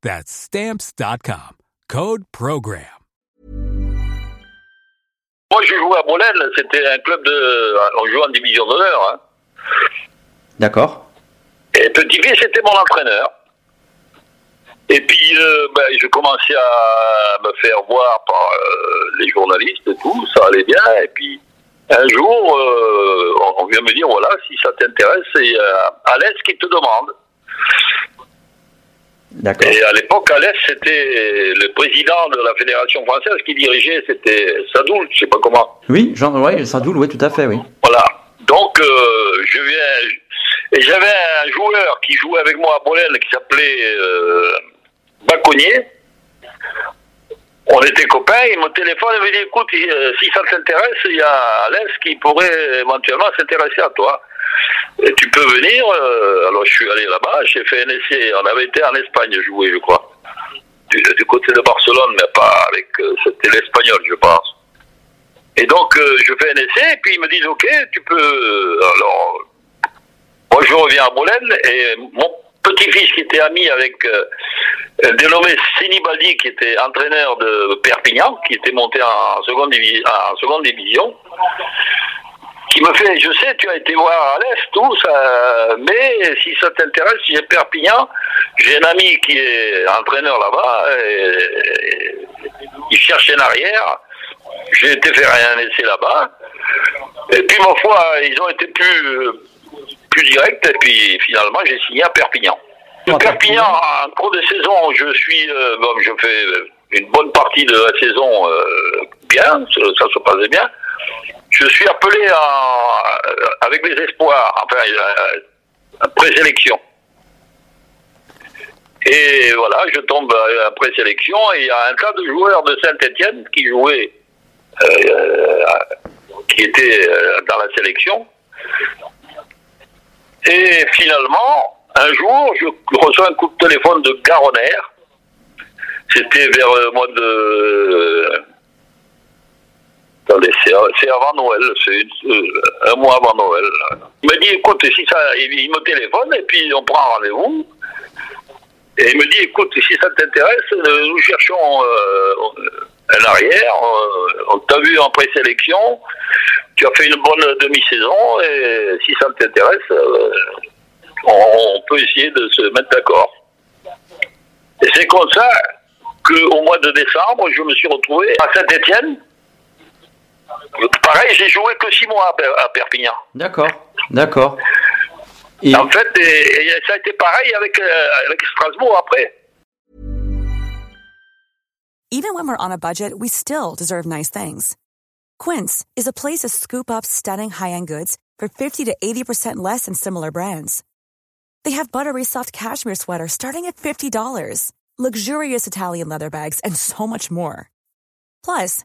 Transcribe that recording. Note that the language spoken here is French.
That's Stamps.com. Code Program. Moi, j'ai joué à Bolène, c'était un club de. On jouait en division d'honneur. Hein. D'accord. Et Petit-Fils, c'était mon entraîneur. Et puis, euh, ben, je commençais à me faire voir par euh, les journalistes et tout, ça allait bien. Et puis, un jour, euh, on vient me dire voilà, si ça t'intéresse, c'est euh, Alès qui te demande. Et à l'époque, Alès, c'était le président de la Fédération française qui dirigeait, c'était Sadoul, je sais pas comment. Oui, Jean, ouais, Sadoul, oui, tout à fait, oui. Voilà. Donc, euh, je viens. Et j'avais un joueur qui jouait avec moi à Bolène qui s'appelait euh, Baconnier. On était copains, il me téléphone et me dit écoute, euh, si ça t'intéresse, il y a Alès qui pourrait éventuellement s'intéresser à toi. Tu peux venir. euh, alors je suis allé là-bas, j'ai fait un essai. On avait été en Espagne jouer, je crois. Du, côté de Barcelone, mais pas avec. euh, C'était l'espagnol, je pense. Et donc, euh, je fais un essai, et puis ils me disent, OK, tu peux... alors, moi, je reviens à Bolène, et mon petit-fils qui était ami avec euh, dénommé Sinibaldi, qui était entraîneur de Perpignan, qui était monté en seconde division, qui me fait, je sais, tu as été voir à l'Est, tout, ça, mais si ça t'intéresse, j'ai Perpignan, j'ai un ami qui est entraîneur là-bas, il cherche un arrière, j'ai été faire un essai là-bas. Et puis, ma foi, ils ont été plus, plus directs. Et puis, finalement, j'ai signé à Perpignan. De Perpignan, en cours de saison, je suis, euh, bon, je fais une bonne partie de la saison euh, bien, ça, ça se passait bien. Je suis appelé en- avec les espoirs, enfin, euh, présélection. Et voilà, je tombe en présélection et il y a un tas de joueurs de Saint-Etienne qui jouaient euh, qui était euh, dans la sélection. Et finalement, un jour, je reçois un coup de téléphone de Garonner. C'était vers le mois de... C'est avant Noël, c'est euh, un mois avant Noël. Il m'a dit, écoute, si ça, il, me téléphone et puis on prend rendez-vous. Et il me dit, écoute, si ça t'intéresse, euh, nous cherchons euh, un arrière. on t'a vu en présélection. Tu as fait une bonne demi-saison et si ça t'intéresse, on, on peut essayer de se mettre d'accord. Et c'est comme ça qu'au mois de décembre, je me suis retrouvé à Saint-Étienne. Pareil, j'ai joué que six mois à Per- à Perpignan. D'accord, d'accord. Et En fait, et, et ça a été pareil avec, euh, avec Strasbourg après. Even when we're on a budget, we still deserve nice things. Quince is a place to scoop up stunning high-end goods for 50 to 80% less than similar brands. They have buttery soft cashmere sweaters starting at $50, luxurious Italian leather bags, and so much more. Plus,